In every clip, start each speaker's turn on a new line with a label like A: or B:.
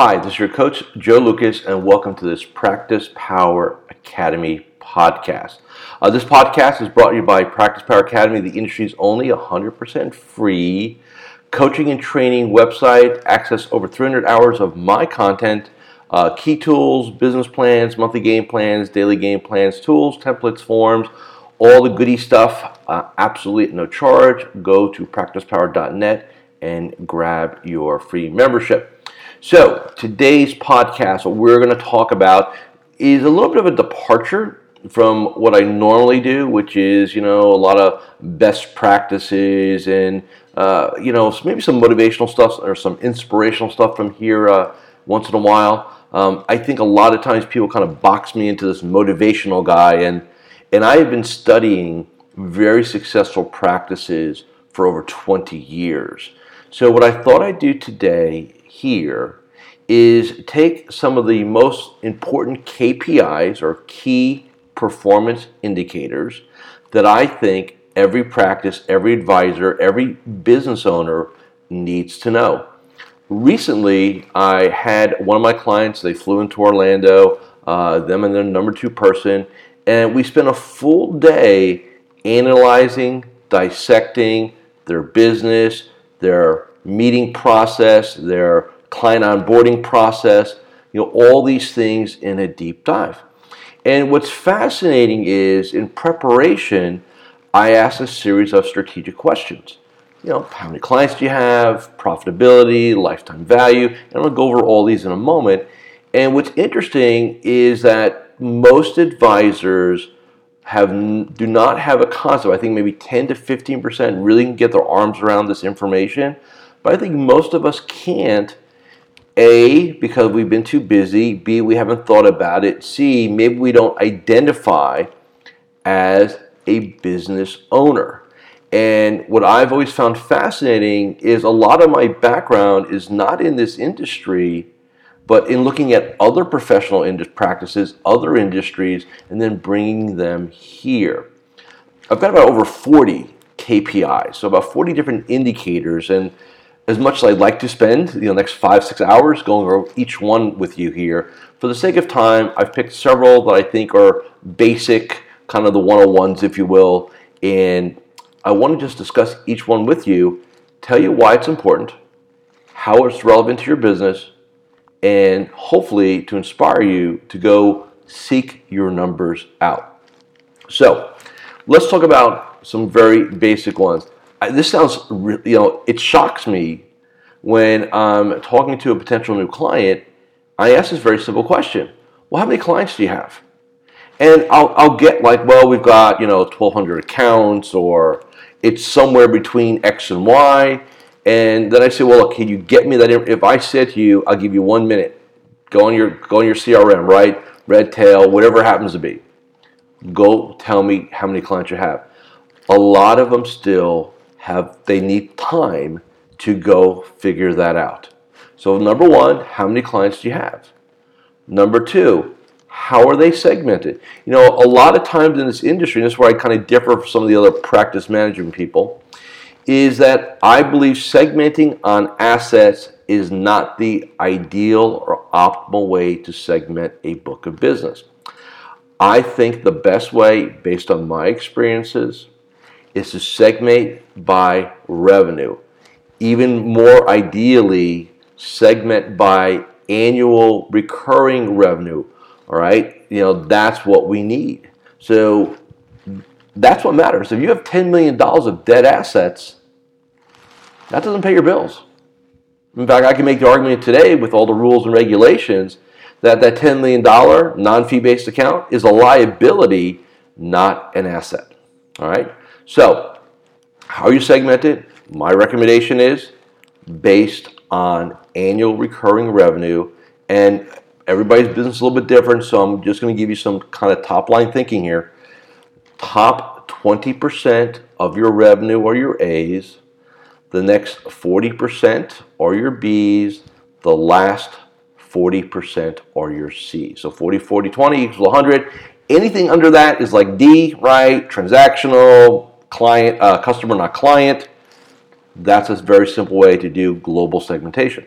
A: Hi, this is your coach, Joe Lucas, and welcome to this Practice Power Academy podcast. Uh, this podcast is brought to you by Practice Power Academy, the industry's only 100% free coaching and training website. Access over 300 hours of my content, uh, key tools, business plans, monthly game plans, daily game plans, tools, templates, forms, all the goody stuff, uh, absolutely at no charge. Go to practicepower.net and grab your free membership. So, today's podcast, what we're going to talk about is a little bit of a departure from what I normally do, which is, you know, a lot of best practices and, uh, you know, maybe some motivational stuff or some inspirational stuff from here uh, once in a while. Um, I think a lot of times people kind of box me into this motivational guy, and, and I have been studying very successful practices for over 20 years. So, what I thought I'd do today here is take some of the most important KPIs or key performance indicators that I think every practice, every advisor, every business owner needs to know. Recently, I had one of my clients, they flew into Orlando, uh, them and their number two person, and we spent a full day analyzing, dissecting their business, their meeting process, their client onboarding process, you know, all these things in a deep dive. And what's fascinating is in preparation, I ask a series of strategic questions. You know, how many clients do you have, profitability, lifetime value, and I'm to go over all these in a moment. And what's interesting is that most advisors have do not have a concept. I think maybe 10 to 15 percent really can get their arms around this information, but I think most of us can't. A, because we've been too busy. B, we haven't thought about it. C, maybe we don't identify as a business owner. And what I've always found fascinating is a lot of my background is not in this industry, but in looking at other professional practices, other industries, and then bringing them here. I've got about over 40 KPIs, so about 40 different indicators, and as much as I'd like to spend the you know, next five, six hours going over each one with you here, for the sake of time, I've picked several that I think are basic, kind of the 101s, if you will, and I want to just discuss each one with you, tell you why it's important, how it's relevant to your business, and hopefully to inspire you to go seek your numbers out. So, let's talk about some very basic ones this sounds, you know, it shocks me when I'm talking to a potential new client. I ask this very simple question: Well, how many clients do you have? And I'll, I'll get like, well, we've got you know 1,200 accounts, or it's somewhere between X and Y. And then I say, well, look, can you get me that? If I said to you, I'll give you one minute. Go on your go on your CRM, right? Redtail, whatever it happens to be. Go tell me how many clients you have. A lot of them still have they need time to go figure that out. So number one, how many clients do you have? Number two, how are they segmented? You know, a lot of times in this industry, and this is where I kind of differ from some of the other practice management people, is that I believe segmenting on assets is not the ideal or optimal way to segment a book of business. I think the best way, based on my experiences, is to segment by revenue. Even more ideally, segment by annual recurring revenue. All right, you know that's what we need. So that's what matters. If you have $10 million of dead assets, that doesn't pay your bills. In fact, I can make the argument today with all the rules and regulations that that $10 million non fee based account is a liability, not an asset. All right? So, how you segment it, my recommendation is based on annual recurring revenue. And everybody's business is a little bit different, so I'm just going to give you some kind of top line thinking here. Top 20% of your revenue are your A's, the next 40% are your B's, the last 40% are your C's. So 40, 40, 20 equals 100. Anything under that is like D, right? Transactional, client, uh, customer, not client. That's a very simple way to do global segmentation.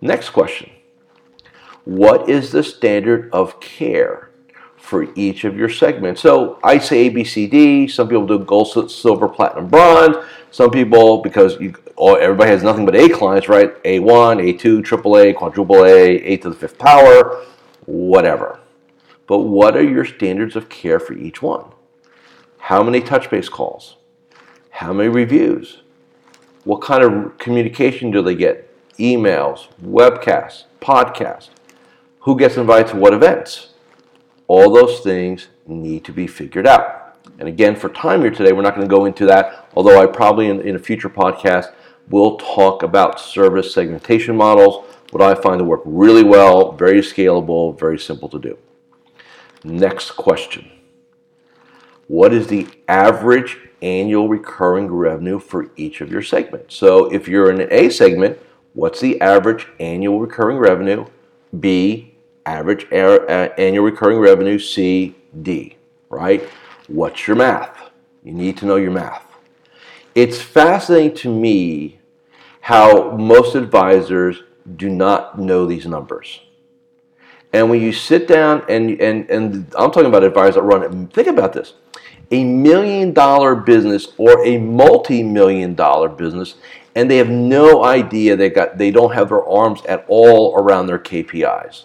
A: Next question what is the standard of care for each of your segments? So I say A, B, C, D. Some people do gold, silver, platinum, bronze. Some people, because you, everybody has nothing but A clients, right? A1, A2, AAA, quadruple A, A to the fifth power, whatever. But what are your standards of care for each one? How many touch base calls? How many reviews? What kind of communication do they get? Emails, webcasts, podcasts. Who gets invited to what events? All those things need to be figured out. And again, for time here today, we're not going to go into that, although I probably in, in a future podcast will talk about service segmentation models, what I find to work really well, very scalable, very simple to do. Next question What is the average annual recurring revenue for each of your segments? So if you're in an A segment, what's the average annual recurring revenue? B, average uh, annual recurring revenue. C, D, right? What's your math? You need to know your math. It's fascinating to me how most advisors do not know these numbers. And when you sit down and and and I'm talking about advisors that run it, think about this. A million dollar business or a multi-million dollar business, and they have no idea they got they don't have their arms at all around their KPIs.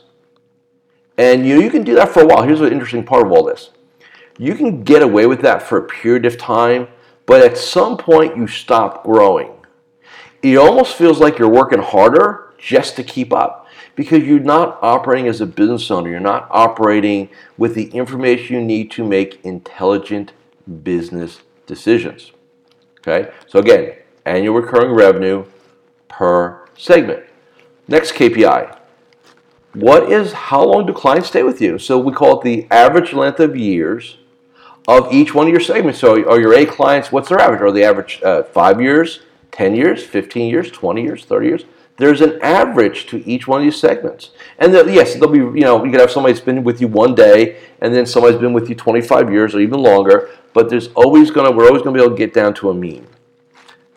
A: And you know, you can do that for a while. Here's the interesting part of all this. You can get away with that for a period of time, but at some point you stop growing. It almost feels like you're working harder just to keep up because you're not operating as a business owner. You're not operating with the information you need to make intelligent business decisions. Okay? So again, annual recurring revenue per segment. Next KPI. What is how long do clients stay with you? So we call it the average length of years of each one of your segments. So are your A clients, what's their average? Are they average uh, five years, 10 years, 15 years, 20 years, 30 years? There's an average to each one of these segments. And yes, there'll be, you know, you could have somebody that's been with you one day and then somebody's been with you 25 years or even longer, but there's always going to, we're always going to be able to get down to a mean.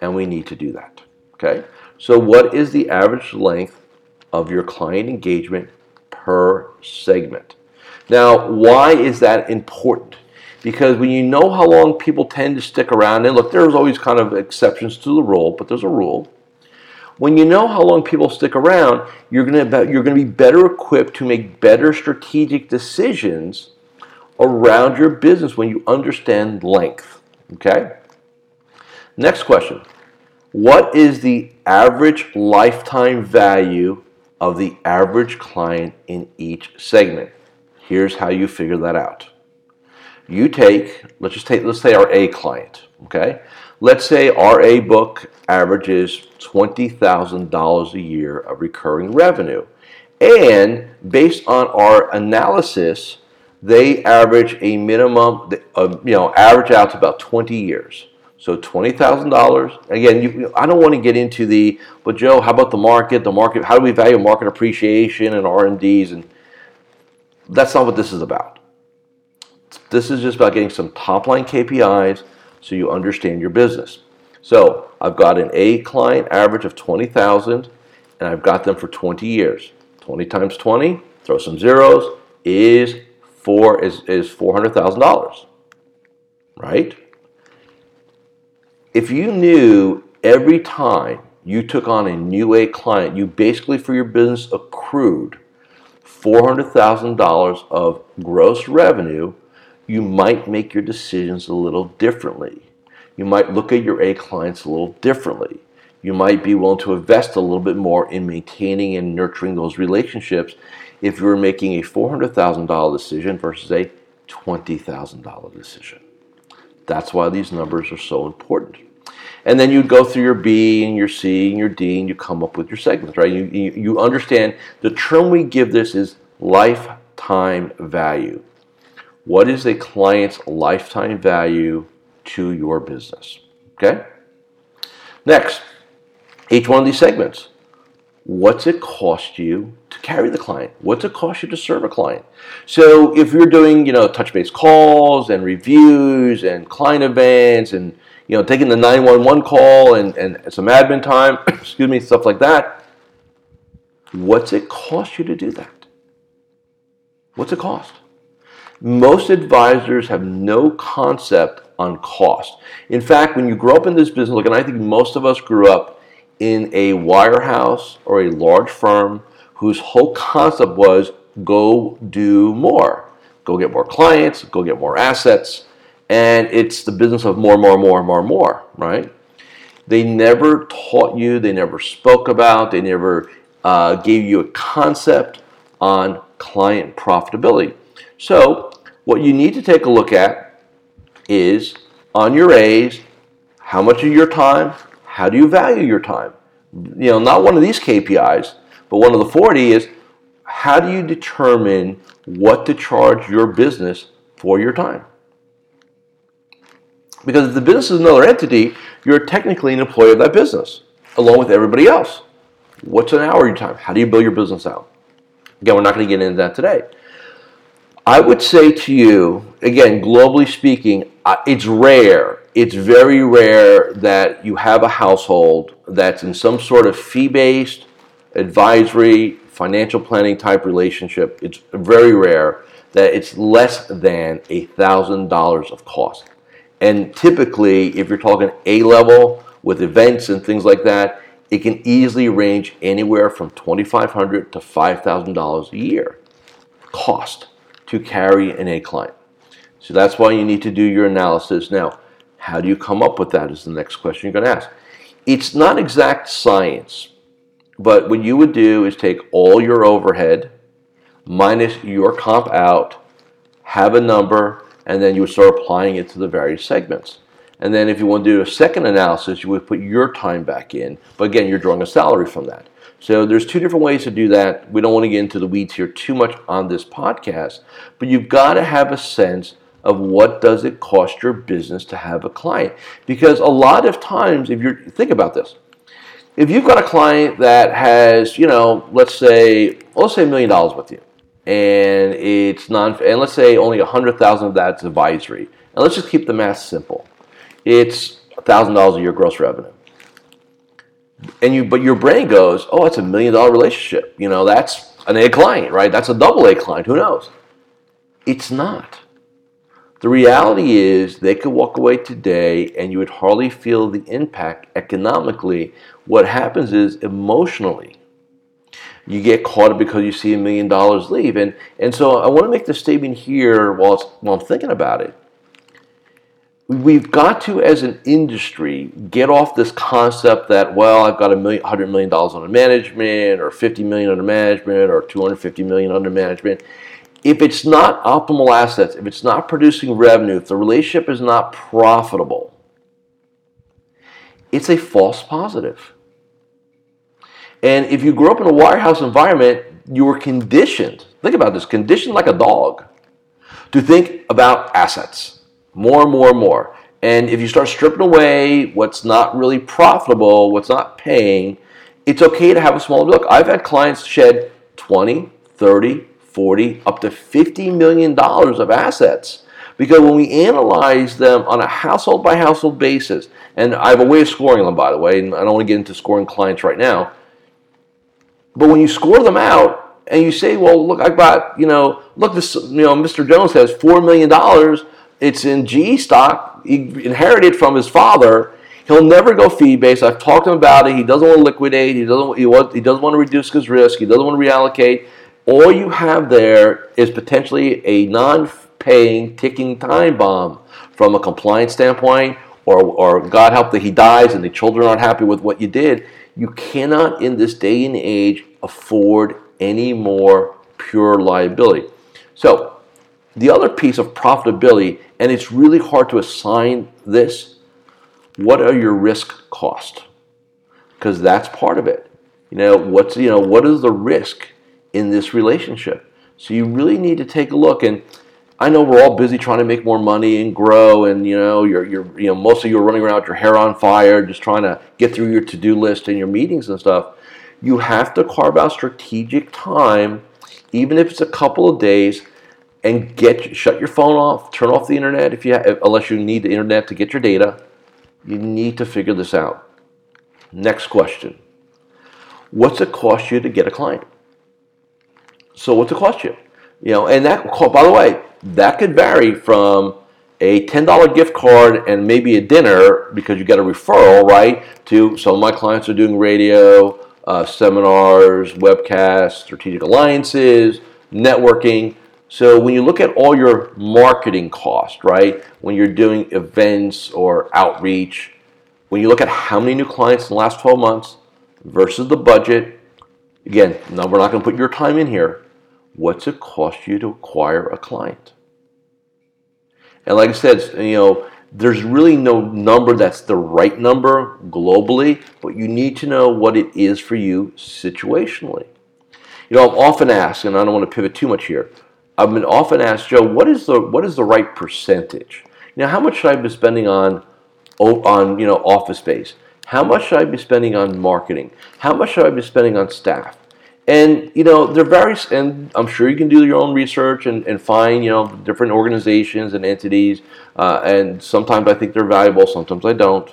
A: And we need to do that. Okay? So, what is the average length of your client engagement per segment? Now, why is that important? Because when you know how long people tend to stick around, and look, there's always kind of exceptions to the rule, but there's a rule when you know how long people stick around, you're going to you're going to be better equipped to make better strategic decisions around your business when you understand length. Okay? Next question. What is the average lifetime value of the average client in each segment? Here's how you figure that out. You take, let's just take, let's say our A client, okay? Let's say our A book averages $20,000 a year of recurring revenue. And based on our analysis, they average a minimum, uh, you know, average out to about 20 years. So $20,000. Again, you, I don't want to get into the, but Joe, how about the market? The market, how do we value market appreciation and RMDs? And that's not what this is about. This is just about getting some top line KPIs so you understand your business. So I've got an A client average of 20,000 and I've got them for 20 years. 20 times 20, throw some zeros, is four is, is $400,000. Right? If you knew every time you took on a new A client, you basically for your business accrued $400,000 of gross revenue, you might make your decisions a little differently. You might look at your A clients a little differently. You might be willing to invest a little bit more in maintaining and nurturing those relationships if you're making a $400,000 decision versus a $20,000 decision. That's why these numbers are so important. And then you go through your B and your C and your D and you come up with your segments, right? You, you, you understand the term we give this is lifetime value. What is a client's lifetime value to your business. Okay? Next, each one of these segments. What's it cost you to carry the client? What's it cost you to serve a client? So if you're doing, you know, touch base calls and reviews and client events and you know, taking the 911 call and, and some admin time, excuse me, stuff like that, what's it cost you to do that? What's it cost? Most advisors have no concept on cost. In fact, when you grow up in this business, look, and I think most of us grew up in a wirehouse or a large firm whose whole concept was go do more, go get more clients, go get more assets, and it's the business of more, more, more, more, more, right? They never taught you, they never spoke about, they never uh, gave you a concept on client profitability. So, what you need to take a look at is on your A's, how much of your time, how do you value your time? You know, not one of these KPIs, but one of the 40 is how do you determine what to charge your business for your time? Because if the business is another entity, you're technically an employee of that business, along with everybody else. What's an hour of your time? How do you build your business out? Again, we're not going to get into that today. I would say to you, again, globally speaking, uh, it's rare. It's very rare that you have a household that's in some sort of fee based, advisory, financial planning type relationship. It's very rare that it's less than $1,000 of cost. And typically, if you're talking A level with events and things like that, it can easily range anywhere from 2,500 to $5,000 a year cost to carry an A client. So that's why you need to do your analysis. Now, how do you come up with that is the next question you're going to ask. It's not exact science, but what you would do is take all your overhead minus your comp out, have a number, and then you would start applying it to the various segments. And then if you want to do a second analysis, you would put your time back in. But again, you're drawing a salary from that. So there's two different ways to do that. We don't want to get into the weeds here too much on this podcast, but you've got to have a sense of what does it cost your business to have a client. Because a lot of times, if you're think about this, if you've got a client that has, you know, let's say, let's say a million dollars with you, and it's non, and let's say only a hundred thousand of that's advisory, and let's just keep the math simple, it's a thousand dollars a year gross revenue, and you, but your brain goes, oh, it's a million dollar relationship, you know, that's an A client, right? That's a double A client, who knows? It's not. The reality is they could walk away today and you would hardly feel the impact economically. What happens is emotionally, you get caught because you see a million dollars leave. And, and so I want to make the statement here while, while I'm thinking about it. We've got to, as an industry, get off this concept that, well, I've got a $100 million under management, or 50 million under management, or 250 million under management if it's not optimal assets, if it's not producing revenue, if the relationship is not profitable, it's a false positive. And if you grew up in a wirehouse environment, you were conditioned, think about this, conditioned like a dog, to think about assets more and more and more. And if you start stripping away what's not really profitable, what's not paying, it's okay to have a small look. I've had clients shed 20, 30, 40, up to $50 million of assets. Because when we analyze them on a household by household basis, and I have a way of scoring them, by the way, and I don't want to get into scoring clients right now. But when you score them out and you say, well, look, I got, you know, look, this, you know, Mr. Jones has $4 million. It's in GE stock. He inherited from his father. He'll never go fee based. I've talked to him about it. He doesn't want to liquidate. He doesn't. He, want, he doesn't want to reduce his risk. He doesn't want to reallocate all you have there is potentially a non-paying ticking time bomb from a compliance standpoint, or, or God help that he dies and the children aren't happy with what you did. You cannot, in this day and age, afford any more pure liability. So, the other piece of profitability, and it's really hard to assign this, what are your risk costs? Because that's part of it. You know, what's you know, what is the risk in this relationship. So you really need to take a look. And I know we're all busy trying to make more money and grow, and you know, you're, you're you know, most of you are running around with your hair on fire, just trying to get through your to-do list and your meetings and stuff. You have to carve out strategic time, even if it's a couple of days, and get shut your phone off, turn off the internet if you unless you need the internet to get your data. You need to figure this out. Next question. What's it cost you to get a client? So what's it cost you? You know, and that by the way, that could vary from a $10 gift card and maybe a dinner because you get a referral, right? To some of my clients are doing radio, uh, seminars, webcasts, strategic alliances, networking. So when you look at all your marketing cost, right? When you're doing events or outreach, when you look at how many new clients in the last 12 months versus the budget, again, now we're not going to put your time in here. What's it cost you to acquire a client? And like I said, you know, there's really no number that's the right number globally, but you need to know what it is for you situationally. You know, I'm often asked, and I don't want to pivot too much here. I've been often asked, Joe, what is the what is the right percentage? Now, how much should I be spending on on you know office space? How much should I be spending on marketing? How much should I be spending on staff? And you know, there are various, and I'm sure you can do your own research and, and find you know different organizations and entities. Uh, and sometimes I think they're valuable, sometimes I don't.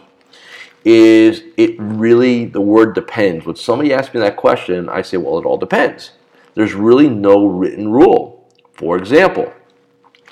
A: Is it really the word depends? When somebody asks me that question, I say, well, it all depends. There's really no written rule. For example,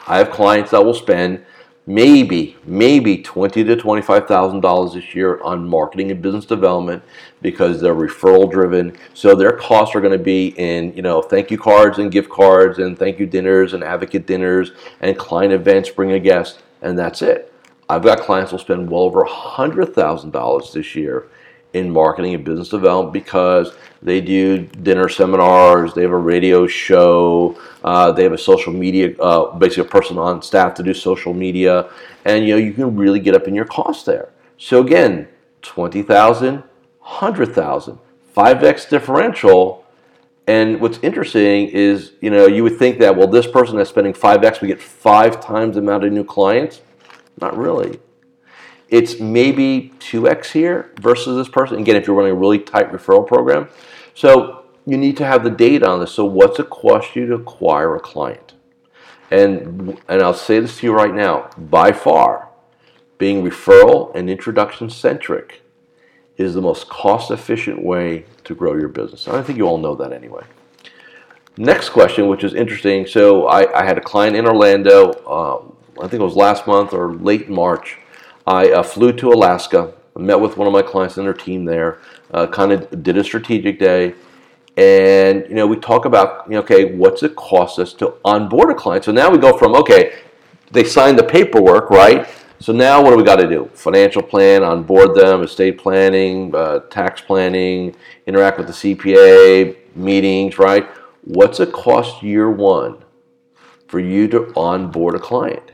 A: I have clients that will spend maybe maybe twenty to twenty five thousand dollars this year on marketing and business development because they're referral driven. So their costs are going to be in you know thank you cards and gift cards and thank you dinners and advocate dinners and client events. Bring a guest and that's it. I've got clients will spend well over hundred thousand dollars this year in marketing and business development because they do dinner seminars, they have a radio show, uh, they have a social media, uh, basically a person on staff to do social media, and you know you can really get up in your cost there. So again, twenty thousand, hundred thousand, five x differential. And what's interesting is, you know, you would think that well, this person that's spending five x, we get five times the amount of new clients. Not really it's maybe 2x here versus this person. Again, if you're running a really tight referral program. So you need to have the data on this. So what's it cost you to acquire a client? And, and I'll say this to you right now, by far, being referral and introduction centric is the most cost efficient way to grow your business. And I think you all know that anyway. Next question, which is interesting. So I, I had a client in Orlando, uh, I think it was last month or late March I uh, flew to Alaska, met with one of my clients and their team there, uh, kind of did a strategic day, and you know we talk about you know, okay, what's it cost us to onboard a client? So now we go from okay, they signed the paperwork, right? So now what do we got to do? Financial plan, onboard them, estate planning, uh, tax planning, interact with the CPA, meetings, right? What's it cost year one for you to onboard a client?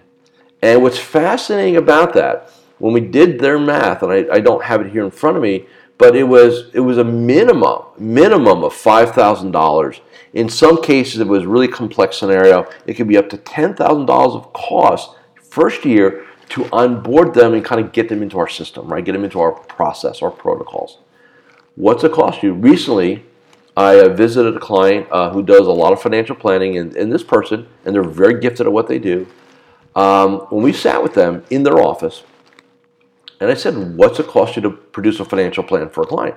A: And what's fascinating about that when we did their math, and I, I don't have it here in front of me, but it was it was a minimum minimum of five thousand dollars. In some cases, it was really complex scenario. It could be up to ten thousand dollars of cost first year to onboard them and kind of get them into our system, right? Get them into our process, our protocols. What's it cost you? Recently, I uh, visited a client uh, who does a lot of financial planning, and, and, this person, and they're very gifted at what they do. Um, when we sat with them in their office, and I said, what's it cost you to produce a financial plan for a client?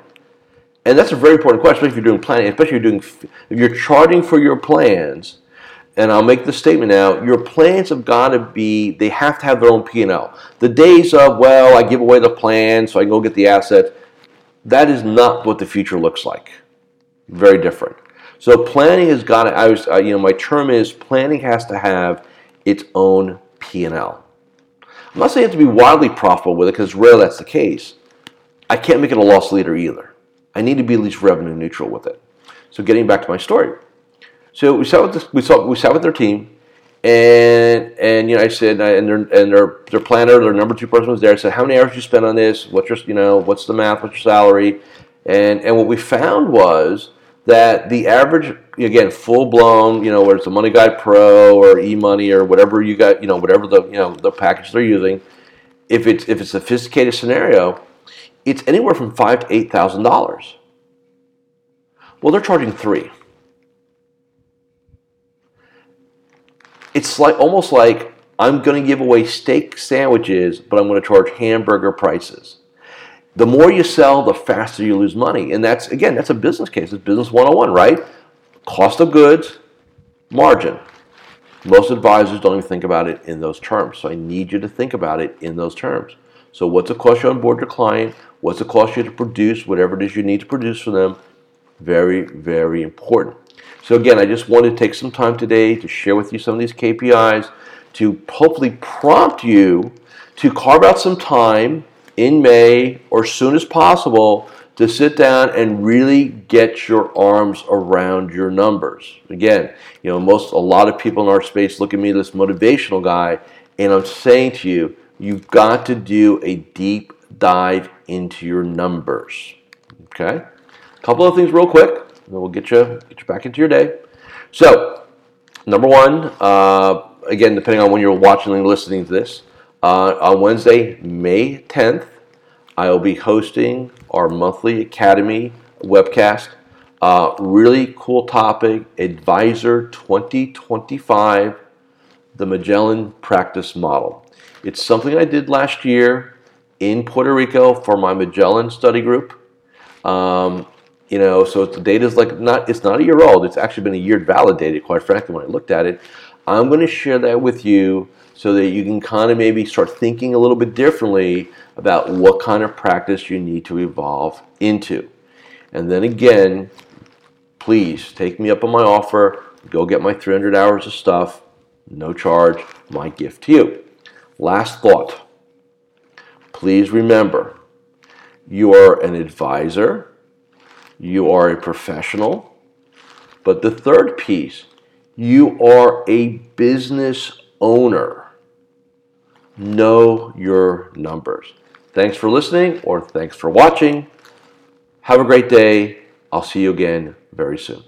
A: And that's a very important question, especially if you're doing planning, especially if you're doing, if you're charging for your plans. And I'll make the statement now: your plans have got to be, they have to have their own P&L. The days of, well, I give away the plan so I can go get the asset, that is not what the future looks like. Very different. So planning has got to, I was, uh, you know, my term is planning has to have its own P&L. I'm not saying you have to be wildly profitable with it because rare that's the case. I can't make it a loss leader either. I need to be at least revenue neutral with it. So getting back to my story. So we sat with this, we saw we sat with their team, and and you know I said and their and their their planner, their number two person was there. I said, how many hours you spend on this? What's your you know what's the math? What's your salary? And and what we found was that the average, again, full blown, you know, whether it's a MoneyGuidePro or eMoney or whatever you got, you know, whatever the you know the package they're using, if it's if it's a sophisticated scenario, it's anywhere from five to eight thousand dollars. Well, they're charging three. It's like almost like I'm going to give away steak sandwiches, but I'm going to charge hamburger prices the more you sell, the faster you lose money. And that's, again, that's a business case. It's business 101, right? Cost of goods, margin. Most advisors don't even think about it in those terms. So I need you to think about it in those terms. So what's it cost you on board your client? What's it cost you to produce whatever it is you need to produce for them? Very, very important. So again, I just wanted to take some time today to share with you some of these KPIs to hopefully prompt you to carve out some time in May or soon as possible to sit down and really get your arms around your numbers. Again, you know, most a lot of people in our space look at me this motivational guy, and I'm saying to you, you've got to do a deep dive into your numbers. Okay? A couple of things real quick, and we'll get you get you back into your day. So, number one, uh, again, depending on when you're watching and listening to this, uh, on Wednesday, May 10th, I will be hosting our monthly Academy webcast. Uh, really cool topic Advisor 2025, the Magellan Practice Model. It's something I did last year in Puerto Rico for my Magellan study group. Um, you know, so the data is like not it's not a year old. It's actually been a year validated. Quite frankly, when I looked at it, I'm going to share that with you so that you can kind of maybe start thinking a little bit differently about what kind of practice you need to evolve into. And then again, please take me up on my offer. Go get my 300 hours of stuff, no charge, my gift to you. Last thought. Please remember, you are an advisor, you are a professional, but the third piece, you are a business owner. Know your numbers. Thanks for listening or thanks for watching. Have a great day. I'll see you again very soon.